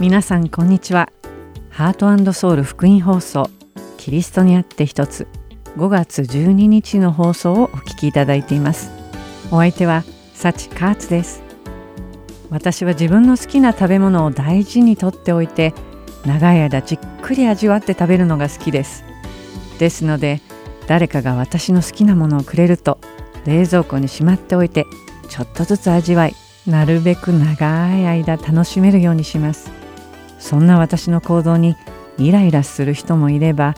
皆さんこんにちは。ハートソウル福音放送キリストにあって一つ5月12日の放送をお聞きいただいています。お相手はサチカーツです。私は自分の好きな食べ物を大事にとっておいて長い間じっくり味わって食べるのが好きです。ですので誰かが私の好きなものをくれると冷蔵庫にしまっておいてちょっとずつ味わいなるべく長い間楽しめるようにします。そんな私の行動にイライラする人もいれば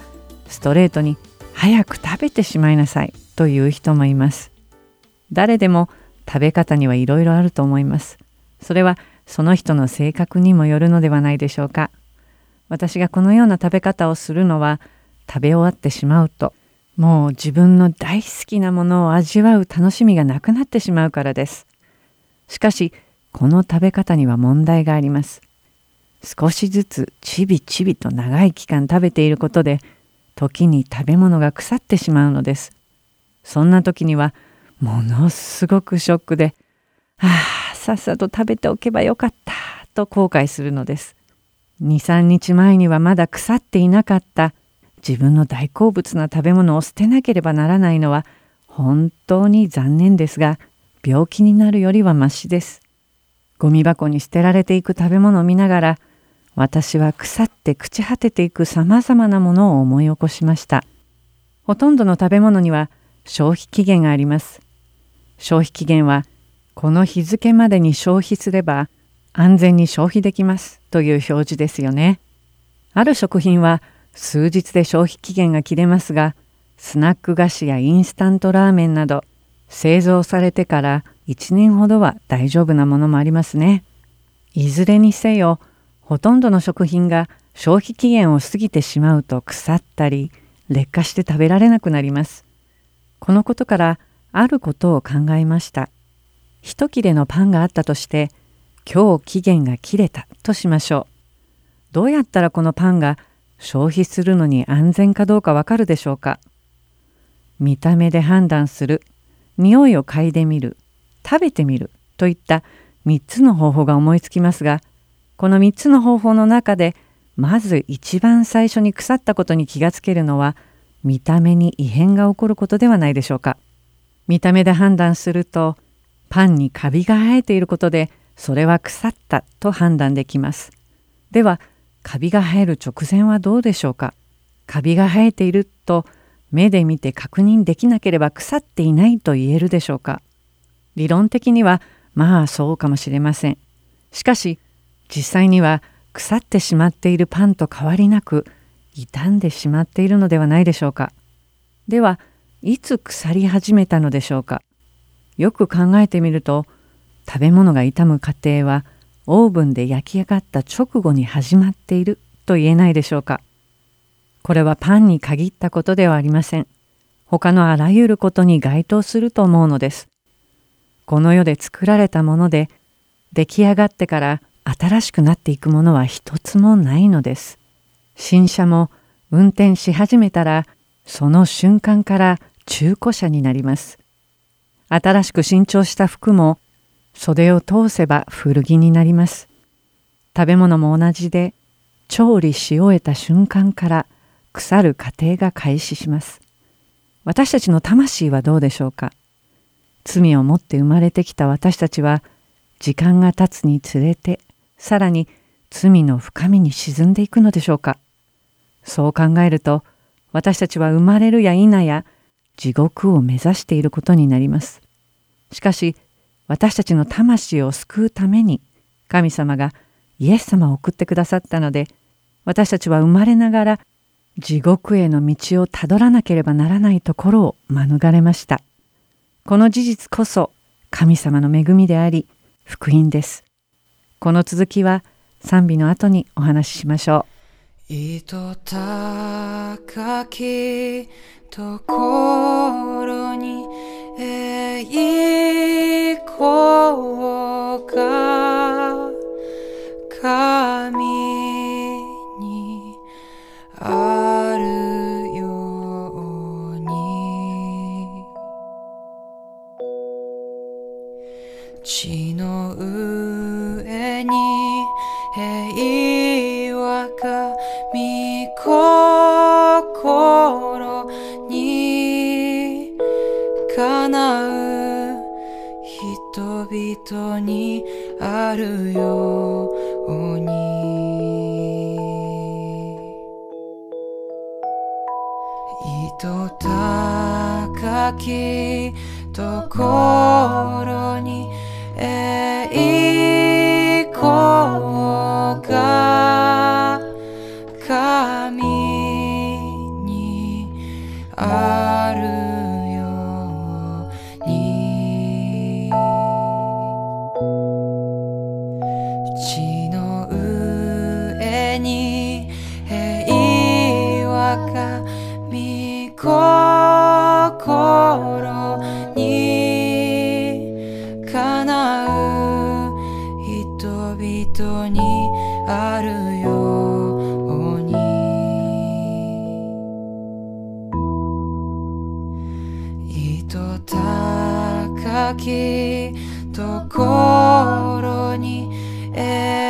ストレートに早く食べてしまいなさいという人もいます。誰でも食べ方にはいろいろあると思います。それはその人の性格にもよるのではないでしょうか。私がこのような食べ方をするのは食べ終わってしまうともう自分の大好きなものを味わう楽しみがなくなってしまうからです。しかしこの食べ方には問題があります。少しずつちびちびと長い期間食べていることで時に食べ物が腐ってしまうのですそんな時にはものすごくショックでああさっさと食べておけばよかったと後悔するのです23日前にはまだ腐っていなかった自分の大好物な食べ物を捨てなければならないのは本当に残念ですが病気になるよりはましです。ゴミ箱に捨てられていく食べ物を見ながら私は腐って朽ち果てていくさまざまなものを思い起こしました。ほとんどの食べ物には消費期限があります。消費期限はこの日付までに消費すれば安全に消費できますという表示ですよね。ある食品は数日で消費期限が切れますがスナック菓子やインスタントラーメンなど製造されてから1年ほどは大丈夫なものもありますね。いずれにせよほとんどの食品が消費期限を過ぎてしまうと腐ったり劣化して食べられなくなります。このことからあることを考えました。一切れのパンがあったとして今日期限が切れたとしましょう。どうやったらこのパンが消費するのに安全かどうかわかるでしょうか見た目で判断する、匂いを嗅いでみる、食べてみるといった3つの方法が思いつきますが、この3つの方法の中でまず一番最初に腐ったことに気がつけるのは見た目に異変が起こることではないでしょうか。見た目で判断するとパンにカビが生えていることでそれは腐ったと判断できます。ではカビが生える直前はどうでしょうかカビが生えていると目で見て確認できなければ腐っていないと言えるでしょうか理論的にはまあそうかもしれません。しかし実際には腐ってしまっているパンと変わりなく傷んでしまっているのではないでしょうか。ではいつ腐り始めたのでしょうか。よく考えてみると食べ物が傷む過程はオーブンで焼き上がった直後に始まっていると言えないでしょうか。これはパンに限ったことではありません。他のあらゆることに該当すると思うのです。この世で作られたもので出来上がってから新しくなっていくものは一つもないのです。新車も運転し始めたらその瞬間から中古車になります。新しく新調した服も袖を通せば古着になります。食べ物も同じで調理し終えた瞬間から腐る過程が開始します。私たちの魂はどうでしょうか？罪を持って生まれてきた私たちは時間が経つにつれてさらに罪の深みに沈んでいくのでしょうかそう考えると私たちは生まれるや否や地獄を目指していることになります。しかし私たちの魂を救うために神様がイエス様を送ってくださったので私たちは生まれながら地獄への道をたどらなければならないところを免れました。この事実こそ神様の恵みであり福音です。この続きは賛美の後にお話ししましょう。糸高きところに栄光がとにあるように。糸高きところ高きところに栄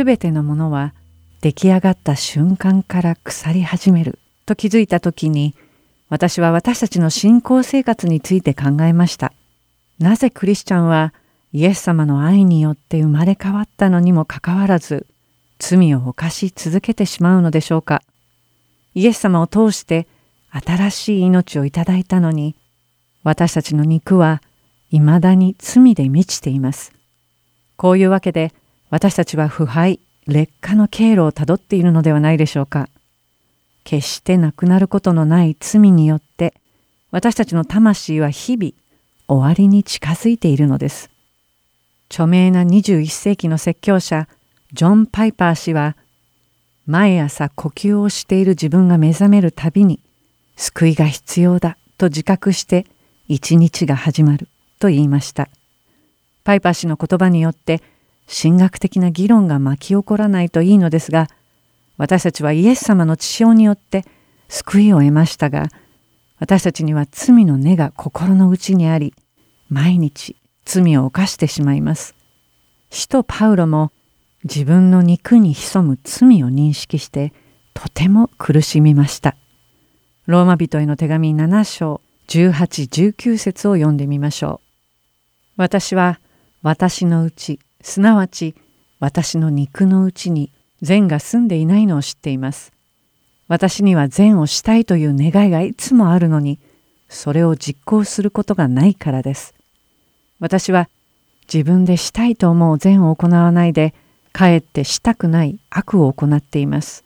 すべてのものは出来上がった瞬間から腐り始めると気づいた時に私は私たちの信仰生活について考えました。なぜクリスチャンはイエス様の愛によって生まれ変わったのにもかかわらず罪を犯し続けてしまうのでしょうか。イエス様を通して新しい命をいただいたのに私たちの肉は未だに罪で満ちています。こういうわけで私たちは腐敗、劣化の経路をたどっているのではないでしょうか。決してなくなることのない罪によって私たちの魂は日々終わりに近づいているのです。著名な21世紀の説教者ジョン・パイパー氏は毎朝呼吸をしている自分が目覚めるたびに救いが必要だと自覚して一日が始まると言いました。パイパー氏の言葉によって神学的な議論が巻き起こらないといいのですが私たちはイエス様の血潮によって救いを得ましたが私たちには罪の根が心の内にあり毎日罪を犯してしまいます。使徒パウロも自分の肉に潜む罪を認識してとても苦しみました。ローマ人への手紙7章1819節を読んでみましょう。私は私のうちすなわち私の肉のうちに善が住んでいないのを知っています。私には善をしたいという願いがいつもあるのにそれを実行することがないからです。私は自分でしたいと思う善を行わないでかえってしたくない悪を行っています。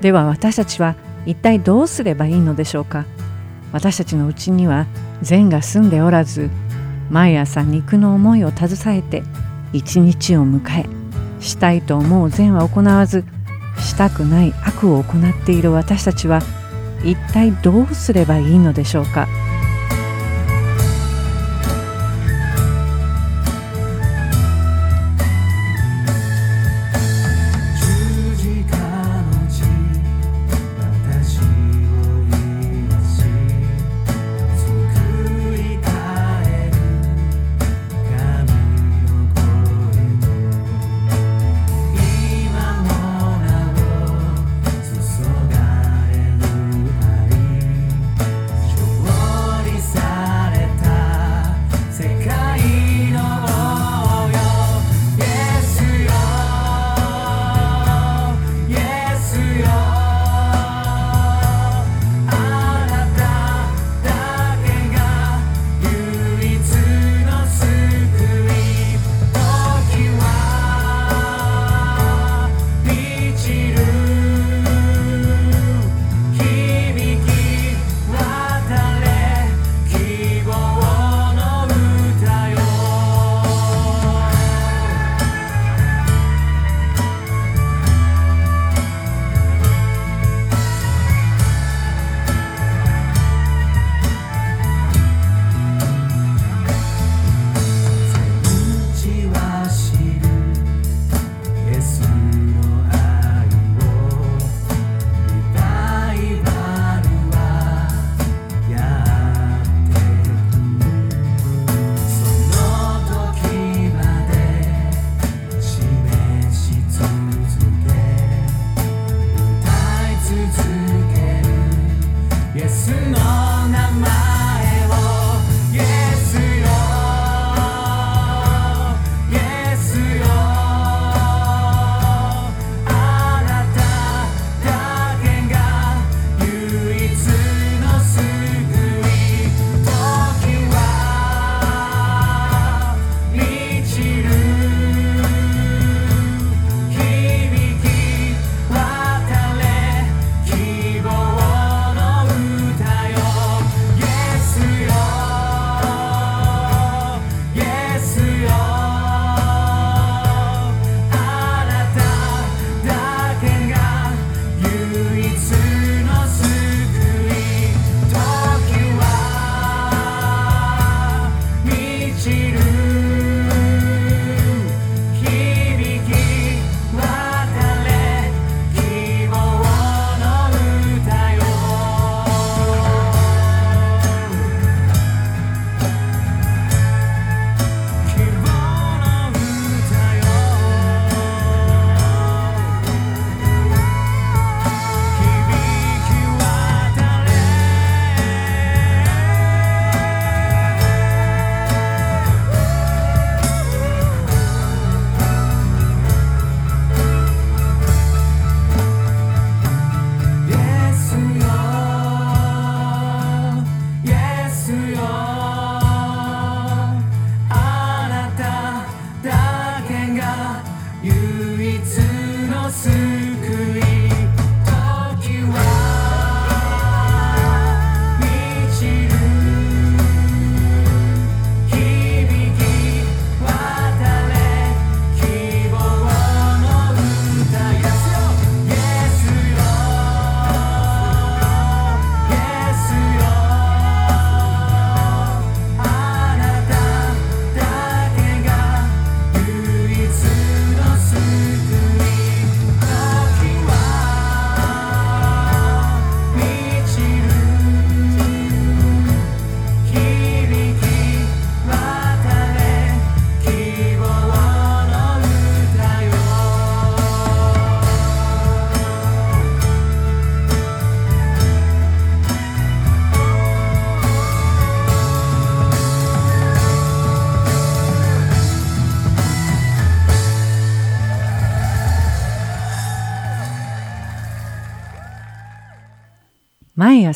では私たちは一体どうすればいいのでしょうか私たちのうちには善が住んでおらず毎朝肉の思いを携えて一日を迎えしたいと思う善は行わずしたくない悪を行っている私たちは一体どうすればいいのでしょうか？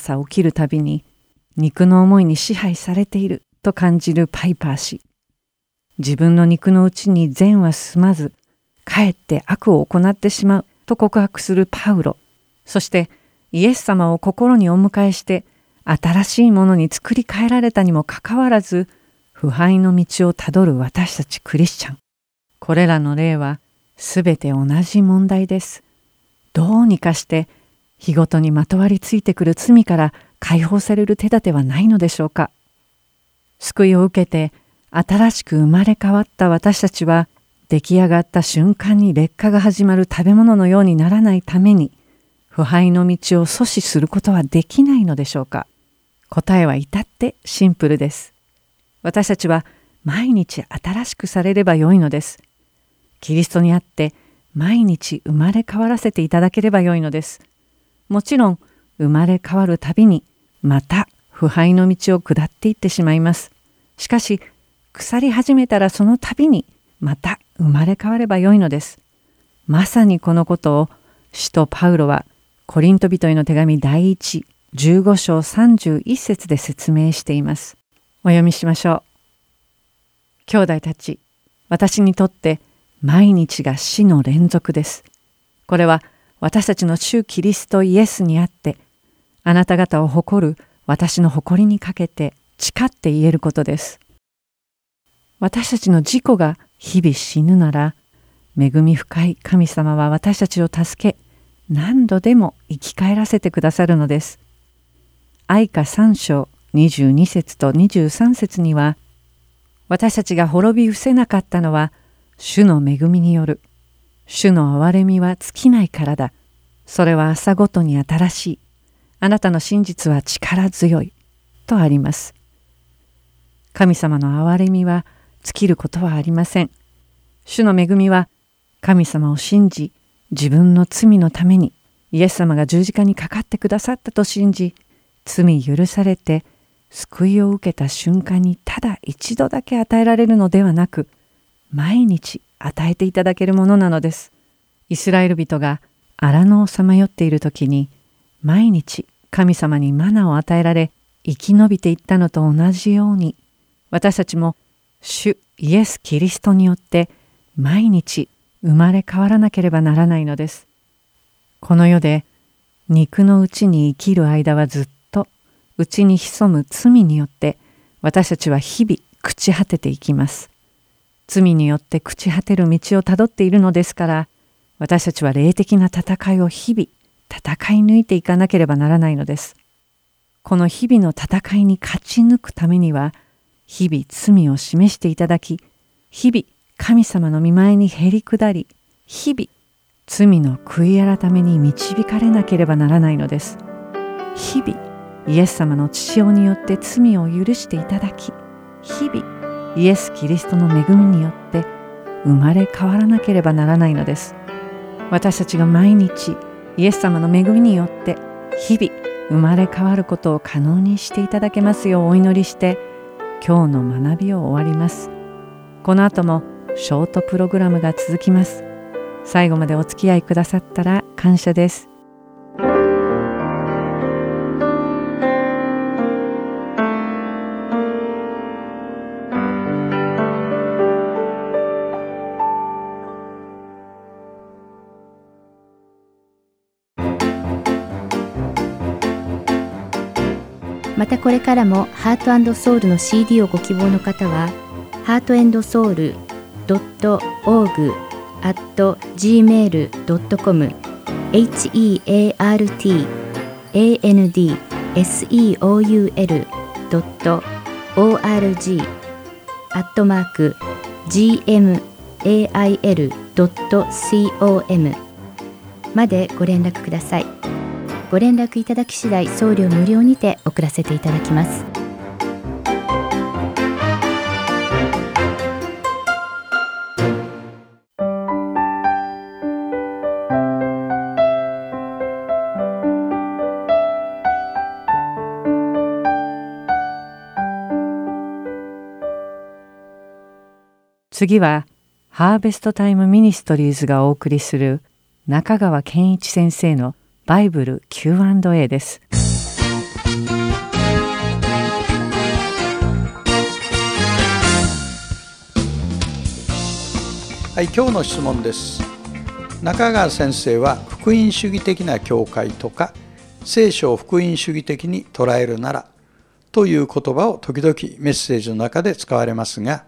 朝起きるたびに肉の思いに支配されていると感じるパイパー氏。自分の肉のうちに善は済まずかえって悪を行ってしまうと告白するパウロ。そしてイエス様を心にお迎えして新しいものに作り変えられたにもかかわらず腐敗の道をたどる私たちクリスチャン。これらの例はすべて同じ問題です。どうにかして日ごとにまとわりついてくる罪から解放される手立てはないのでしょうか。救いを受けて新しく生まれ変わった私たちは出来上がった瞬間に劣化が始まる食べ物のようにならないために腐敗の道を阻止することはできないのでしょうか。答えは至ってシンプルです。私たちは毎日新しくされればよいのです。キリストにあって毎日生まれ変わらせていただければよいのです。もちろん生まれ変わるたびにまた腐敗の道を下っていってしまいます。しかし腐り始めたらその度にまた生まれ変わればよいのです。まさにこのことを使徒パウロはコリント人への手紙第一15章31節で説明しています。お読みしましょう。兄弟たち、私にとって毎日が死の連続です。これは私たちの主キリストイエスにあってあなた方を誇る私の誇りにかけて誓って言えることです。私たちの自己が日々死ぬなら恵み深い神様は私たちを助け何度でも生き返らせてくださるのです。愛歌3章22節と23節には私たちが滅び伏せなかったのは主の恵みによる。主の憐れみは尽きないからだ。それは朝ごとに新しい。あなたの真実は力強い。とあります。神様の憐れみは尽きることはありません。主の恵みは神様を信じ、自分の罪のためにイエス様が十字架にかかってくださったと信じ、罪許されて救いを受けた瞬間にただ一度だけ与えられるのではなく毎日与えていただけるものなのです。イスラエル人が荒野をさまよっている時に毎日神様にマナを与えられ生き延びていったのと同じように私たちも主イエス・キリストによって毎日生まれ変わらなければならないのです。この世で肉のうちに生きる間はずっとうちに潜む罪によって私たちは日々朽ち果てていきます。罪によって朽ち果てる道をたどっているのですから私たちは霊的な戦いを日々戦い抜いていかなければならないのです。この日々の戦いに勝ち抜くためには日々罪を示していただき日々神様の見舞いにへり下り日々罪の悔い改めに導かれなければならないのです。日々イエス様の父親によって罪を許していただき日々イエス・キリストの恵みによって生まれ変わらなければならないのです。私たちが毎日イエス様の恵みによって日々生まれ変わることを可能にしていただけますようお祈りして今日の学びを終わります。この後もショートプログラムが続きます。最後までお付き合いくださったら感謝です。またこれからもハートソウルの CD をご希望の方は、ハートソウル .org.gmail.com」h e a r t a n d s e o u l o r g アットマーク gmail.com までご連絡ください。ご連絡いただき次第送料無料にて送らせていただきます。次はハーベストタイムミニストリーズがお送りする中川健一先生のバイブル Q&A です。はい、今日の質問です。中川先生は福音主義的な教会とか聖書を福音主義的に捉えるならという言葉を時々メッセージの中で使われますが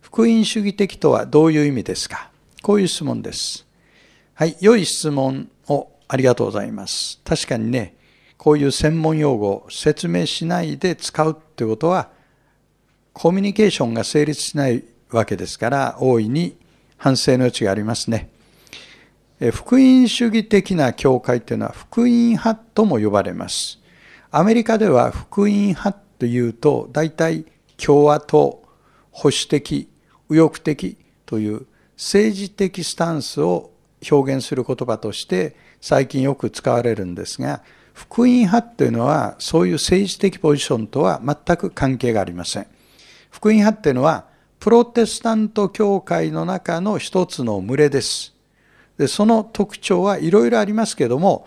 福音主義的とはどういう意味ですか？こういう質問です。はい、良い質問ありがとうございます。確かにね、こういう専門用語を説明しないで使うってことは、コミュニケーションが成立しないわけですから、大いに反省の余地がありますね。福音主義的な教会っていうのは福音派とも呼ばれます。アメリカでは福音派というと、大体共和党、保守的、右翼的という政治的スタンスを表現する言葉として最近よく使われるんですが、福音派というのはそういう政治的ポジションとは全く関係がありません。福音派っていうのはプロテスタント教会の中の一つの群れです。でその特徴はいろいろありますけども、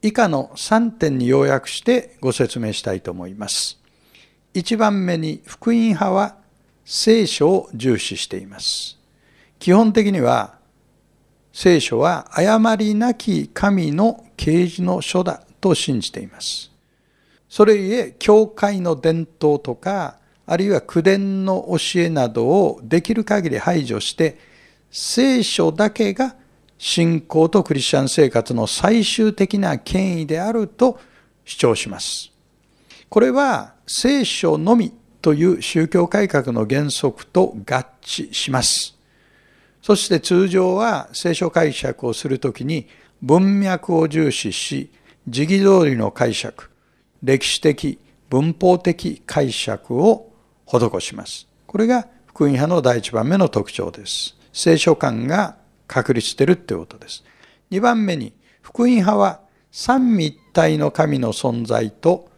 以下の3点に要約してご説明したいと思います。1番目に福音派は聖書を重視しています。基本的には聖書は誤りなき神の啓示の書だと信じています。それゆえ、教会の伝統とか、あるいは口伝の教えなどをできる限り排除して、聖書だけが信仰とクリスチャン生活の最終的な権威であると主張します。これは聖書のみという宗教改革の原則と合致します。そして通常は聖書解釈をするときに文脈を重視し、時期通りの解釈、歴史的、文法的解釈を施します。これが福音派の第一番目の特徴です。聖書観が確立してるということです。二番目に、福音派は三位一体の神の存在と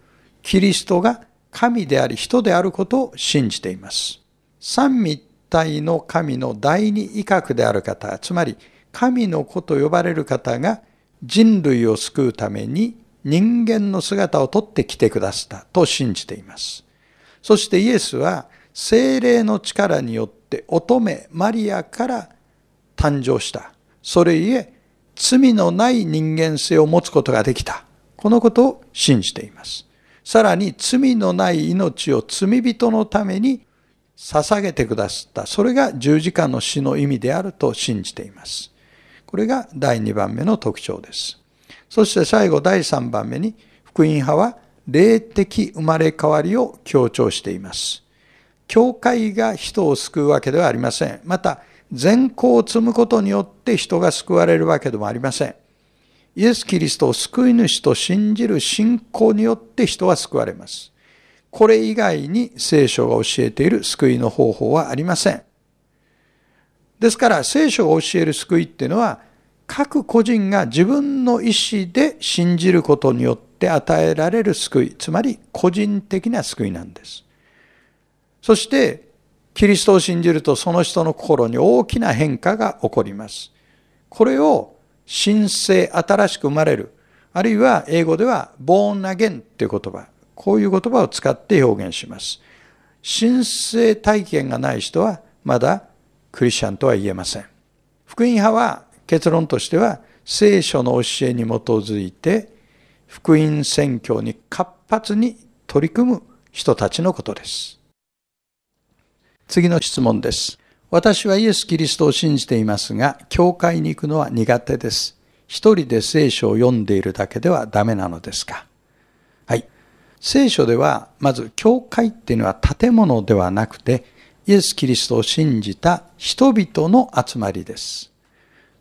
キリストが神であり人であることを信じています。三位一体の神の第二威嚇である方、つまり神の子と呼ばれる方が人類を救うために人間の姿をとって来てくださったと信じています。そしてイエスは精霊の力によって乙女マリアから誕生した。それゆえ罪のない人間性を持つことができた。このことを信じています。さらに罪のない命を罪人のために捧げてくださった。それが十字架の死の意味であると信じています。これが第2番目の特徴です。そして最後第3番目に福音派は霊的生まれ変わりを強調しています。教会が人を救うわけではありません。また、善行を積むことによって人が救われるわけでもありません。イエス・キリストを救い主と信じる信仰によって人は救われます。これ以外に聖書が教えている救いの方法はありません。ですから聖書が教える救いっていうのは各個人が自分の意思で信じることによって与えられる救い、つまり個人的な救いなんです。そしてキリストを信じるとその人の心に大きな変化が起こります。これを新生、新しく生まれる、あるいは英語では born again っていう言葉、こういう言葉を使って表現します。新生体験がない人はまだクリスチャンとは言えません。福音派は結論としては聖書の教えに基づいて福音宣教に活発に取り組む人たちのことです。次の質問です。私はイエス・キリストを信じていますが、教会に行くのは苦手です。一人で聖書を読んでいるだけではダメなのですか？聖書では、まず、教会っていうのは建物ではなくて、イエス・キリストを信じた人々の集まりです。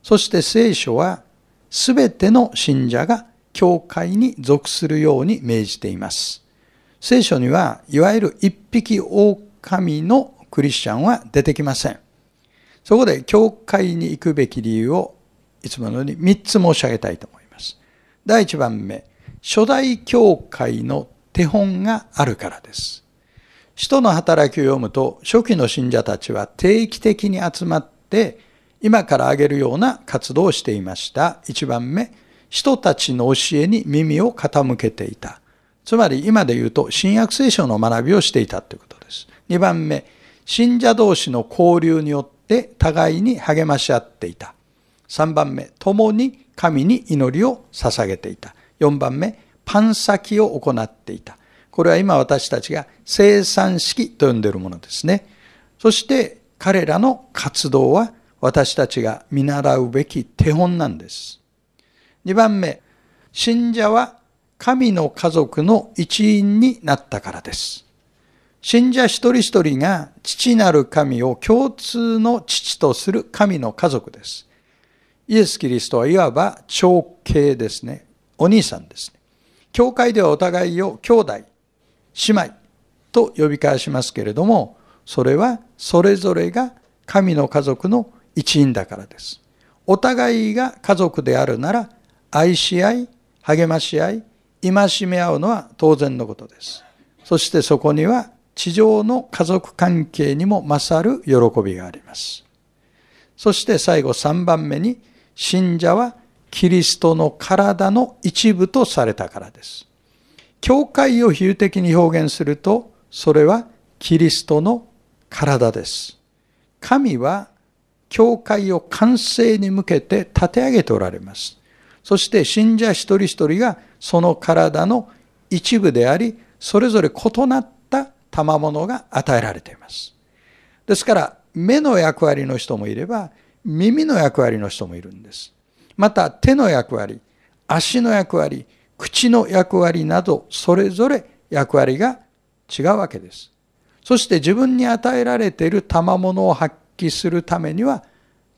そして聖書は、すべての信者が教会に属するように命じています。聖書には、いわゆる一匹狼のクリスチャンは出てきません。そこで、教会に行くべき理由を、いつものように3つ申し上げたいと思います。第1番目、初代教会の手本があるからです。使徒の働きを読むと、初期の信者たちは定期的に集まって、今から挙げるような活動をしていました。1番目、人たちの教えに耳を傾けていた。つまり今で言うと、新約聖書の学びをしていたということです。2番目、信者同士の交流によって互いに励まし合っていた。3番目、共に神に祈りを捧げていた。4番目、パン先を行っていた。これは今私たちが生産式と呼んでいるものですね。そして彼らの活動は私たちが見習うべき手本なんです。2番目、信者は神の家族の一員になったからです。信者一人一人が父なる神を共通の父とする神の家族です。イエス・キリストはいわば長兄ですね。お兄さんですね。教会ではお互いを兄弟、姉妹と呼び返しますけれども、それはそれぞれが神の家族の一員だからです。お互いが家族であるなら、愛し合い、励まし合い、戒め合うのは当然のことです。そしてそこには地上の家族関係にも勝る喜びがあります。そして最後3番目に、信者はキリストの体の一部とされたからです。教会を比喩的に表現すると、それはキリストの体です。神は教会を完成に向けて立て上げておられます。そして信者一人一人がその体の一部であり、それぞれ異なった賜物が与えられています。ですから、目の役割の人もいれば、耳の役割の人もいるんです。また、手の役割、足の役割、口の役割など、それぞれ役割が違うわけです。そして自分に与えられている賜物を発揮するためには、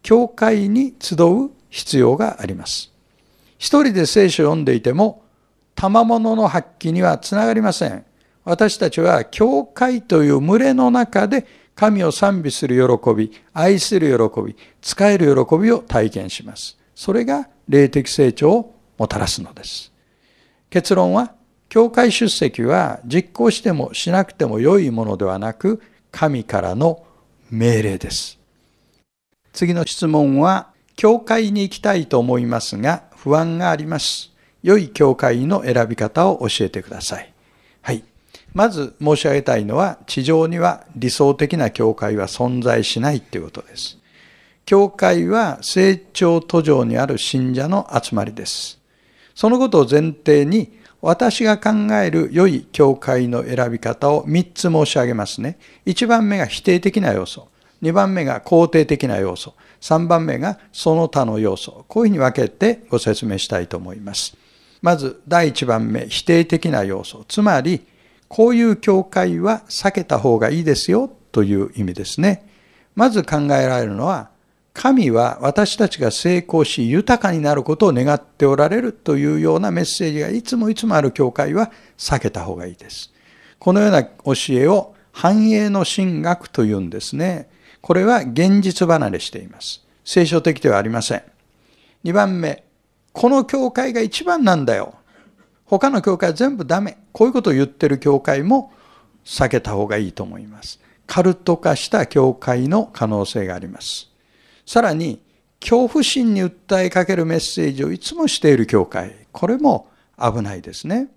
教会に集う必要があります。一人で聖書を読んでいても、賜物の発揮にはつながりません。私たちは教会という群れの中で神を賛美する喜び、愛する喜び、使える喜びを体験します。それが霊的成長をもたらすのです。結論は、教会出席は実行してもしなくても良いものではなく、神からの命令です。次の質問は、教会に行きたいと思いますが、不安があります。良い教会の選び方を教えてください。はい。まず申し上げたいのは、地上には理想的な教会は存在しないということです。教会は成長途上にある信者の集まりです。そのことを前提に、私が考える良い教会の選び方を3つ申し上げますね。1番目が否定的な要素。2番目が肯定的な要素。3番目がその他の要素。こういうふうに分けてご説明したいと思います。まず第1番目、否定的な要素。つまり、こういう教会は避けた方がいいですよという意味ですね。まず考えられるのは、神は私たちが成功し豊かになることを願っておられるというようなメッセージがいつもいつもある教会は避けた方がいいです。このような教えを繁栄の神学というんですね。これは現実離れしています。聖書的ではありません。2番目、この教会が一番なんだよ。他の教会は全部ダメ。こういうことを言ってる教会も避けた方がいいと思います。カルト化した教会の可能性があります。さらに、恐怖心に訴えかけるメッセージをいつもしている教会。これも危ないですね。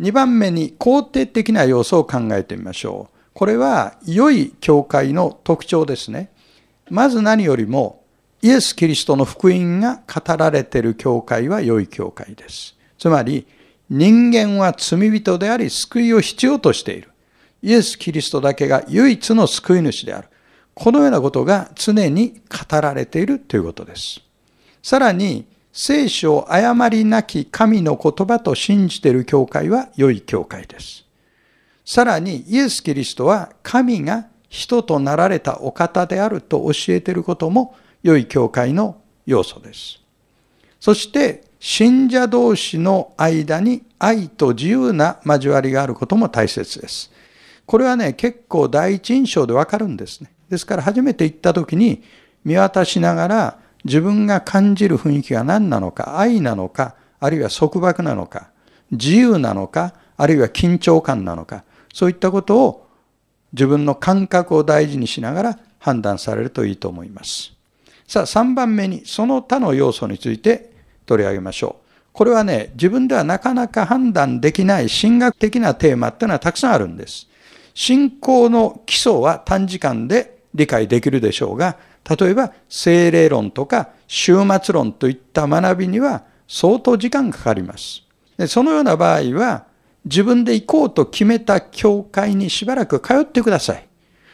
2番目に肯定的な要素を考えてみましょう。これは良い教会の特徴ですね。まず何よりも、イエス・キリストの福音が語られている教会は良い教会です。つまり、人間は罪人であり、救いを必要としている。イエス・キリストだけが唯一の救い主である。このようなことが常に語られているということです。さらに、聖書を誤りなき神の言葉と信じている教会は良い教会です。さらに、イエス・キリストは神が人となられたお方であると教えていることも良い教会の要素です。そして、信者同士の間に愛と自由な交わりがあることも大切です。これはね、結構第一印象でわかるんですね。ですから初めて行った時に見渡しながら自分が感じる雰囲気が何なのか、愛なのか、あるいは束縛なのか、自由なのか、あるいは緊張感なのか、そういったことを自分の感覚を大事にしながら判断されるといいと思います。さあ、3番目にその他の要素について取り上げましょう。これはね、自分ではなかなか判断できない神学的なテーマっていうのはたくさんあるんです。信仰の基礎は短時間で理解できるでしょうが、例えば精霊論とか終末論といった学びには相当時間かかります。でそのような場合は、自分で行こうと決めた教会にしばらく通ってください。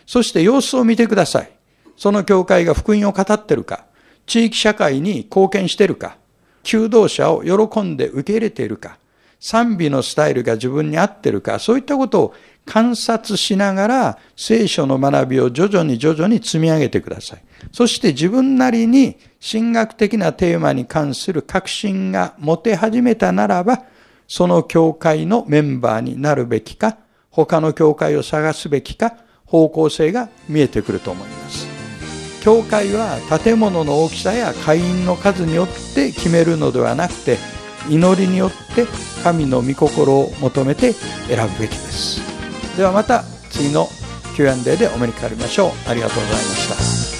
そして様子を見てください。その教会が福音を語ってるか、地域社会に貢献してるか、求道者を喜んで受け入れているか、賛美のスタイルが自分に合ってるか、そういったことを観察しながら聖書の学びを徐々に徐々に積み上げてください。そして自分なりに神学的なテーマに関する確信が持て始めたならば、その教会のメンバーになるべきか、他の教会を探すべきか、方向性が見えてくると思います。教会は建物の大きさや会員の数によって決めるのではなくて、祈りによって神の御心を求めて選ぶべきです。ではまた次の Q&A でお目にかかりましょう。ありがとうございました。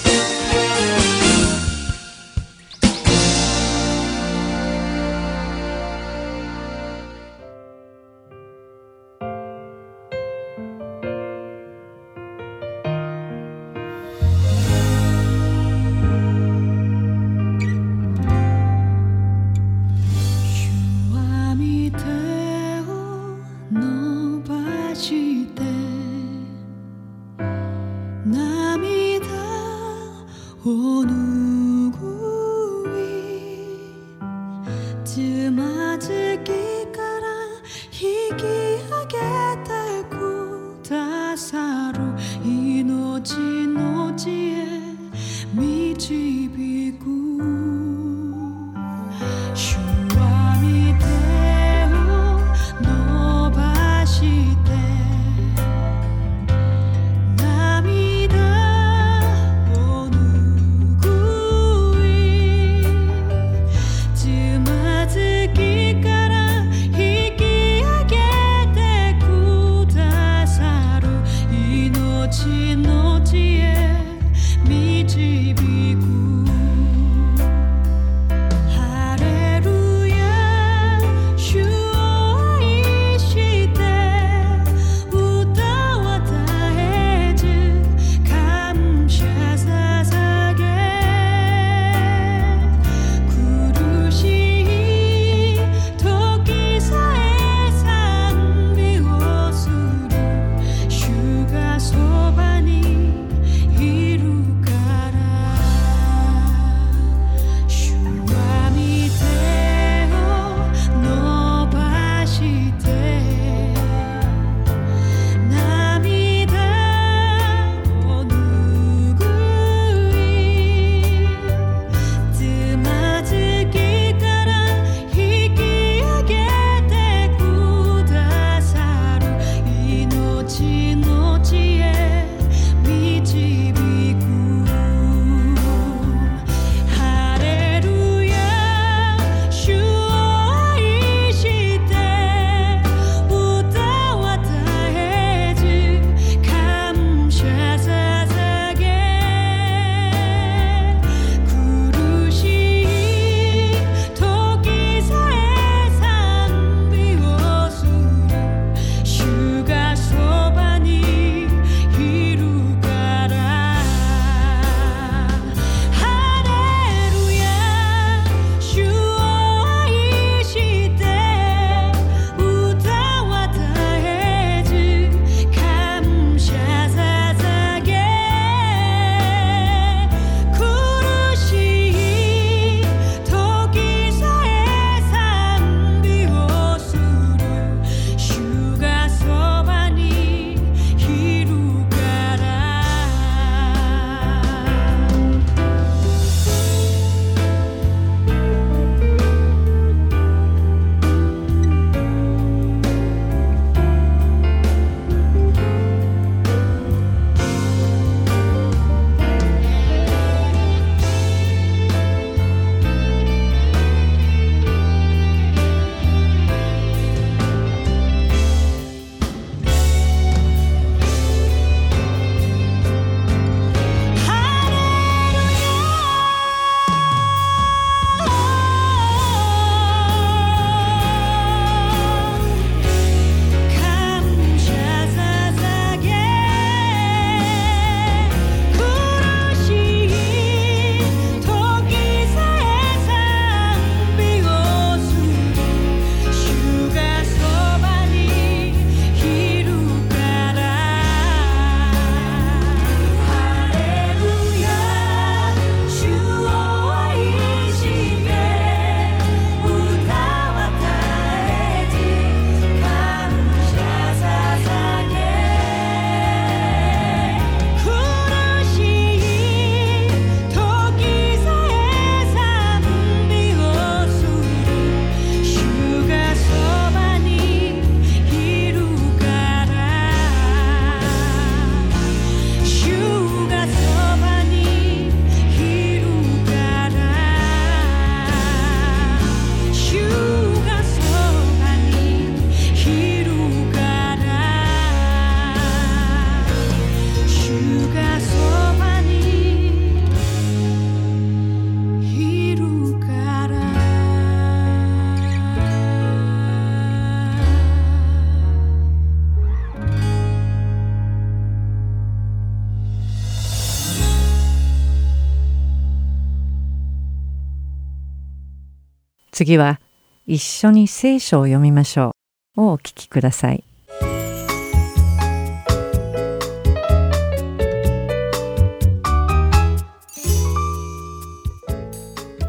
次は一緒に聖書を読みましょう。をお聞きください。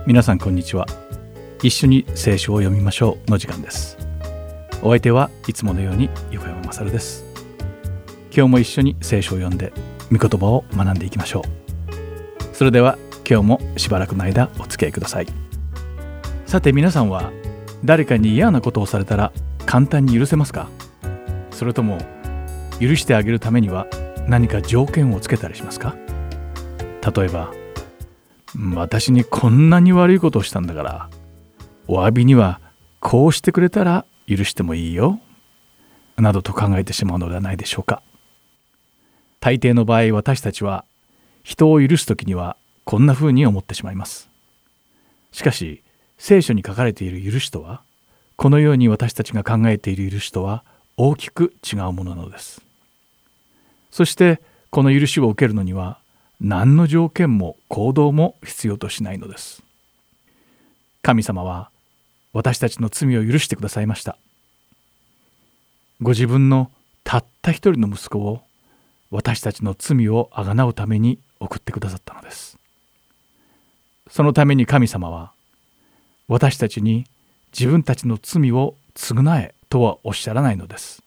皆さんこんにちは。一緒に聖書を読みましょうの時間です。お相手はいつものように横山まさるです。今日も一緒に聖書を読んで御言葉を学んでいきましょう。それでは今日もしばらくの間お付き合いください。さて皆さんは誰かに嫌なことをされたら簡単に許せますか？それとも許してあげるためには何か条件をつけたりしますか？例えば私にこんなに悪いことをしたんだからお詫びにはこうしてくれたら許してもいいよなどと考えてしまうのではないでしょうか。大抵の場合私たちは人を許す時にはこんな風に思ってしまいます。しかし聖書に書かれている許しとはこのように私たちが考えている許しとは大きく違うものなのです。そしてこの許しを受けるのには何の条件も行動も必要としないのです。神様は私たちの罪を許してくださいました。ご自分のたった一人の息子を私たちの罪をあがなうために送ってくださったのです。そのために神様は私たちに自分たちの罪を償えとはおっしゃらないのです。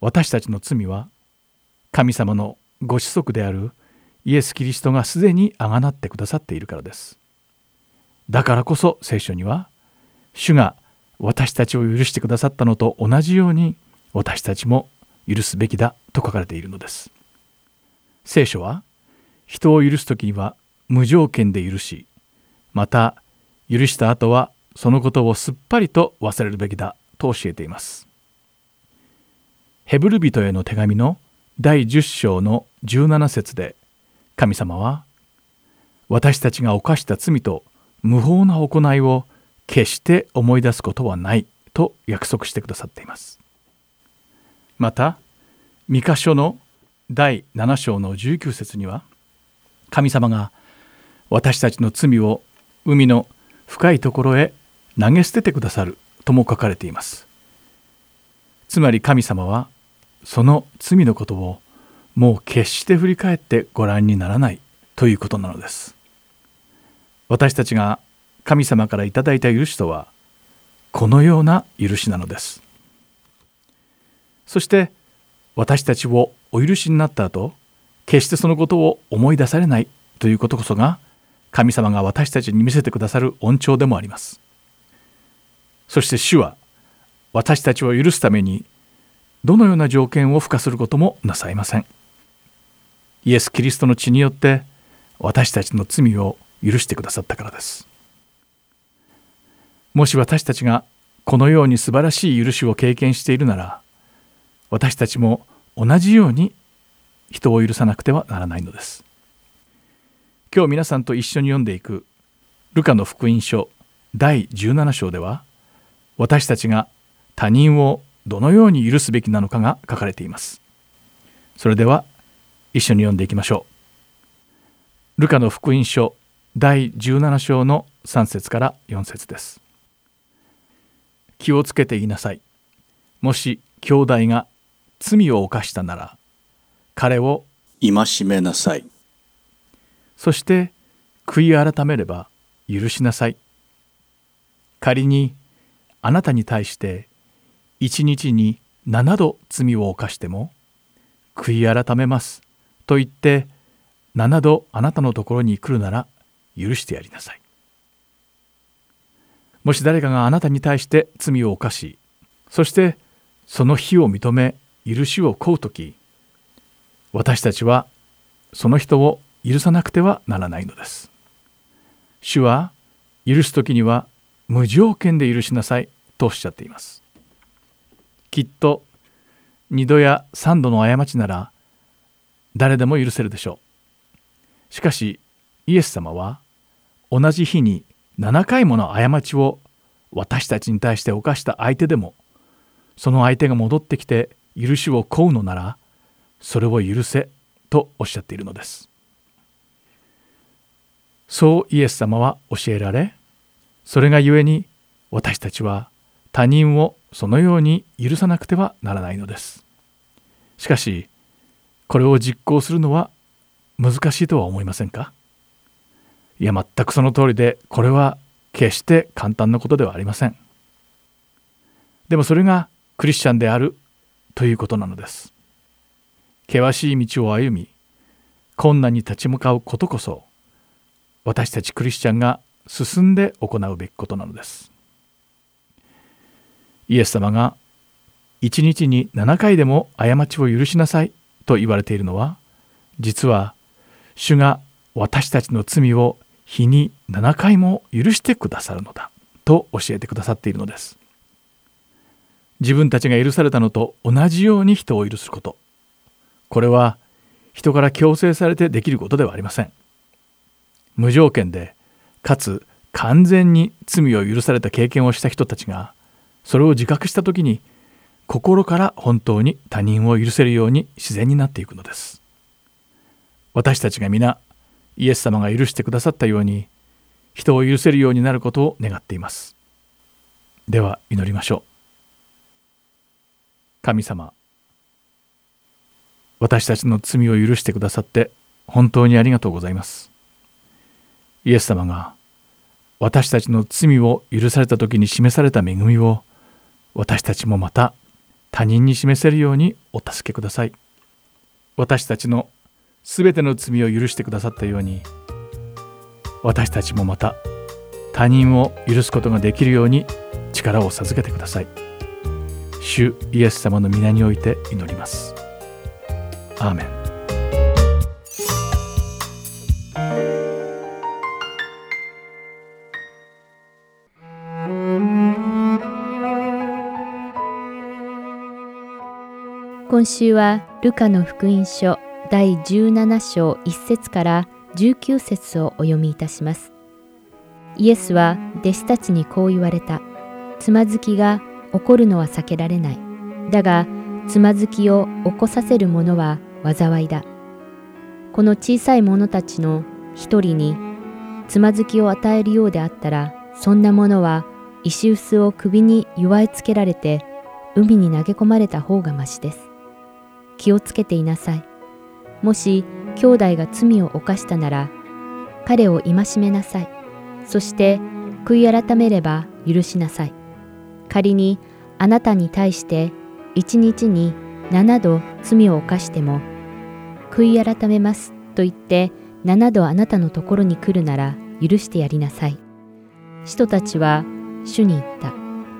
私たちの罪は神様のご子息であるイエス・キリストがすでにあがなってくださっているからです。だからこそ聖書には主が私たちを許してくださったのと同じように私たちも許すべきだと書かれているのです。聖書は人を許す時には無条件で許しまた許した後はそのことをすっぱりと忘れるべきだと教えています。ヘブル人への手紙の第10章の17節で神様は私たちが犯した罪と無法な行いを決して思い出すことはないと約束してくださっています。また三箇所の第7章の19節には神様が私たちの罪を海の深いところへ投げ捨ててくださるとも書かれています。つまり神様はその罪のことをもう決して振り返ってご覧にならないということなのです。私たちが神様からいただいた許しとはこのような許しなのです。そして私たちをお許しになった後決してそのことを思い出されないということこそが神様が私たちに見せてくださる恩寵でもあります。そして主は私たちを許すためにどのような条件を付加することもなさいません。イエス・キリストの血によって私たちの罪を許してくださったからです。もし私たちがこのように素晴らしい許しを経験しているなら私たちも同じように人を許さなくてはならないのです。今日皆さんと一緒に読んでいくルカの福音書第17章では私たちが他人をどのように許すべきなのかが書かれていますそれでは一緒に読んでいきましょう。ルカの福音書第17章の3節から4節です。気をつけていなさい。もし兄弟が罪を犯したなら彼を戒めなさい。そして悔い改めれば許しなさい。仮にあなたに対して一日に7度罪を犯しても悔い改めますと言って7度あなたのところに来るなら許してやりなさい。もし誰かがあなたに対して罪を犯しそしてその非を認め許しを請う時私たちはその人を許さなくてはならないのです。主は許す時には無条件で許しなさいとおっしゃっています。きっと2度や3度の過ちなら誰でも許せるでしょう。しかしイエス様は同じ日に7回もの過ちを私たちに対して犯した相手でもその相手が戻ってきて許しを請うのならそれを許せとおっしゃっているのです。そうイエス様は教えられそれがゆえに私たちは他人をそのように許さなくてはならないのです。しかしこれを実行するのは難しいとは思いませんか？いや全くその通りでこれは決して簡単なことではありません。でもそれがクリスチャンであるということなのです。険しい道を歩み困難に立ち向かうことこそ私たちクリスチャンが進んで行うべきことなのです。イエス様が一日に7回でも過ちを許しなさいと言われているのは実は主が私たちの罪を日に7回も許してくださるのだと教えてくださっているのです。自分たちが許されたのと同じように人を許すこと。これは人から強制されてできることではありません。無条件でかつ完全に罪を許された経験をした人たちがそれを自覚した時に心から本当に他人を許せるように自然になっていくのです。私たちが皆イエス様が許してくださったように人を許せるようになることを願っています。では祈りましょう。神様私たちの罪を許してくださって本当にありがとうございます。イエス様が私たちの罪を許された時に示された恵みを私たちもまた他人に示せるようにお助けください私たちのすべての罪を許してくださったように私たちもまた他人を許すことができるように力を授けてください主イエス様の皆において祈ります。アーメン。今週はルカの福音書第17章1節から19節をお読みいたします。イエスは弟子たちにこう言われた。つまずきが起こるのは避けられない。だが、つまずきを起こさせるものは災いだ。この小さい者たちの一人につまずきを与えるようであったら、そんなものは石臼を首に祝いつけられて海に投げ込まれた方がましです。気をつけていなさい。もし兄弟が罪を犯したなら、彼を戒めなさい。そして悔い改めれば許しなさい。仮にあなたに対して一日に7度罪を犯しても、悔い改めますと言って7度あなたのところに来るなら許してやりなさい。使徒たちは主に言った。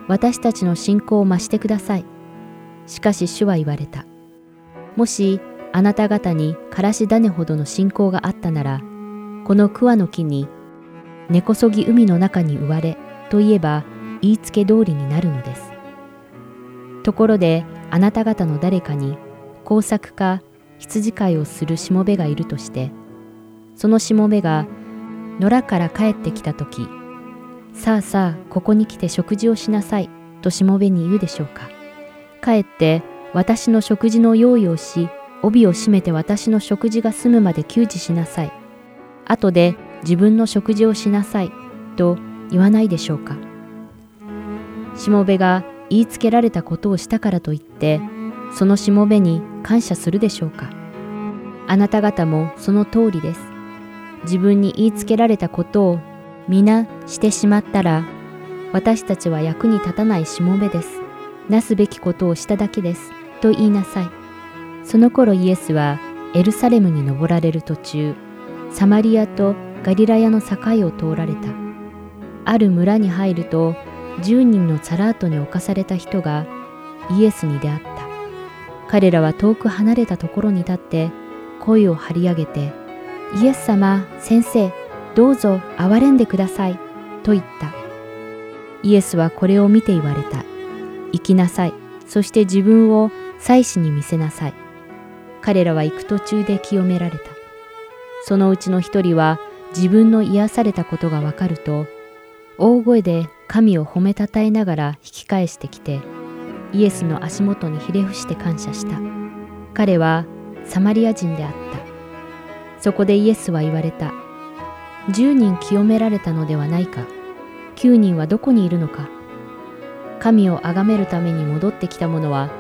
私たちの信仰を増してください。しかし主は言われた。もしあなた方にからし種ほどの信仰があったなら、この桑の木に根こそぎ海の中に植われと言えば言いつけ通りになるのです。ところであなた方の誰かに工作か羊飼いをするしもべがいるとして、そのしもべが野良から帰ってきたとき、さあさあここに来て食事をしなさいとしもべに言うでしょうか。帰って私の食事の用意をし、帯を締めて私の食事が済むまで給仕しなさい。後で自分の食事をしなさい。と言わないでしょうか。しもべが言いつけられたことをしたからといって、そのしもべに感謝するでしょうか。あなた方もその通りです。自分に言いつけられたことを皆してしまったら、私たちは役に立たないしもべです。なすべきことをしただけです。と言いなさい。その頃イエスはエルサレムに登られる途中、サマリアとガリラヤの境を通られた。ある村に入ると、10人のサラートに侵された人がイエスに出会った。彼らは遠く離れたところに立って声を張り上げて、イエス様、先生、どうぞ憐れんでください、と言った。イエスはこれを見て言われた。行きなさい。そして自分を祭司に見せなさい。彼らは行く途中で清められた。そのうちの一人は自分の癒されたことがわかると、大声で神を褒めたたえながら引き返してきて、イエスの足元にひれ伏して感謝した。彼はサマリア人であった。そこでイエスは言われた。10人清められたのではないか。9人はどこにいるのか。神を崇めるために戻ってきた者は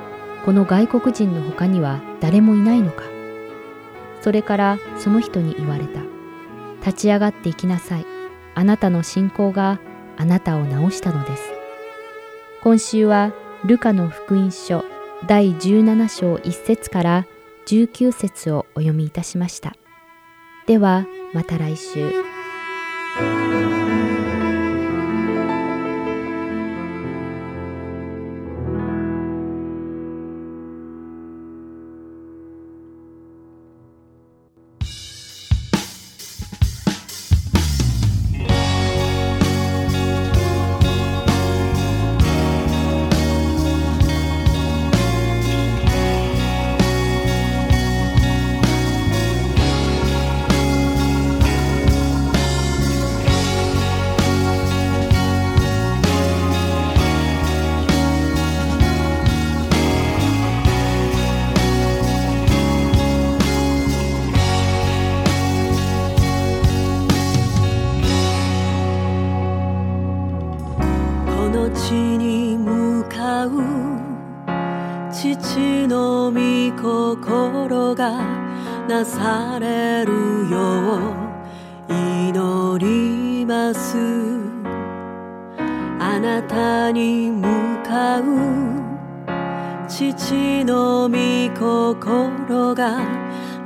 この外国人の他には誰もいないのか。それからその人に言われた。立ち上がって行きなさい。あなたの信仰があなたを治したのです。今週はルカの福音書第17章1節から19節をお読みいたしました。ではまた来週。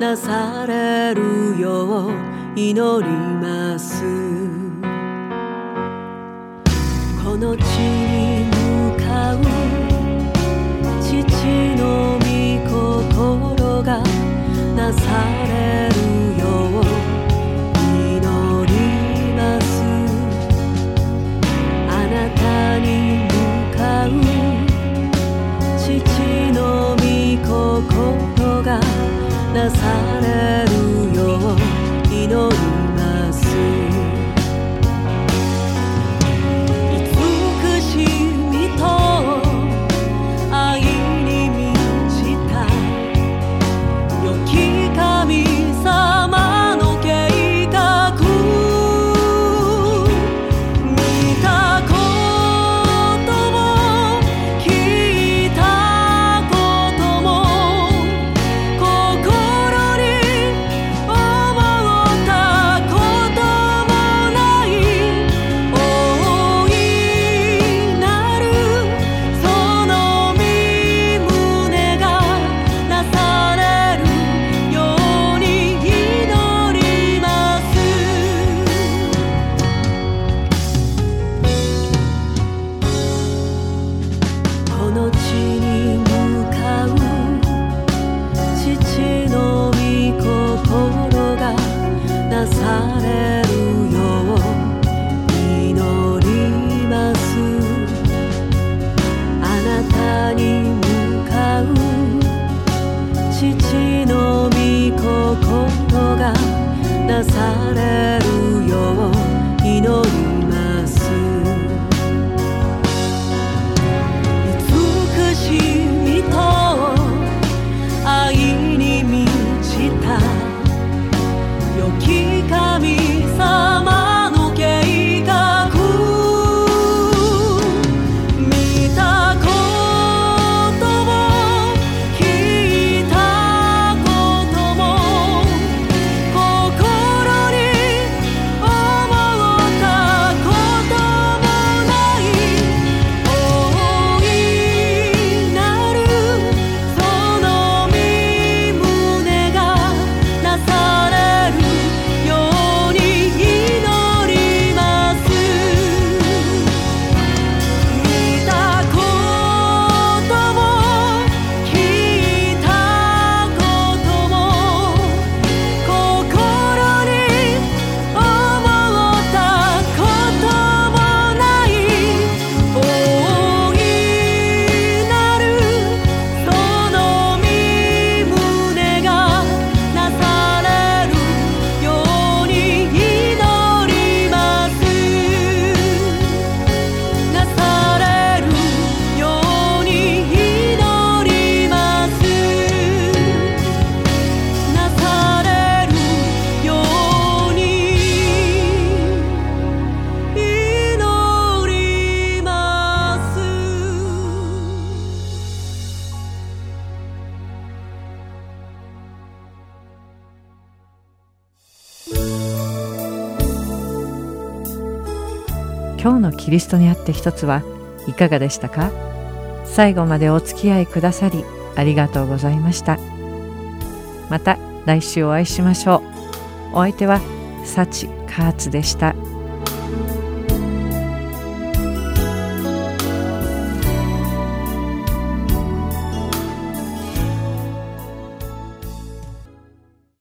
なされるよう祈ります。リストにあって一つはいかがでしたか？最後までお付き合いくださりありがとうございました。また来週お会いしましょう。お相手は幸カーツでした。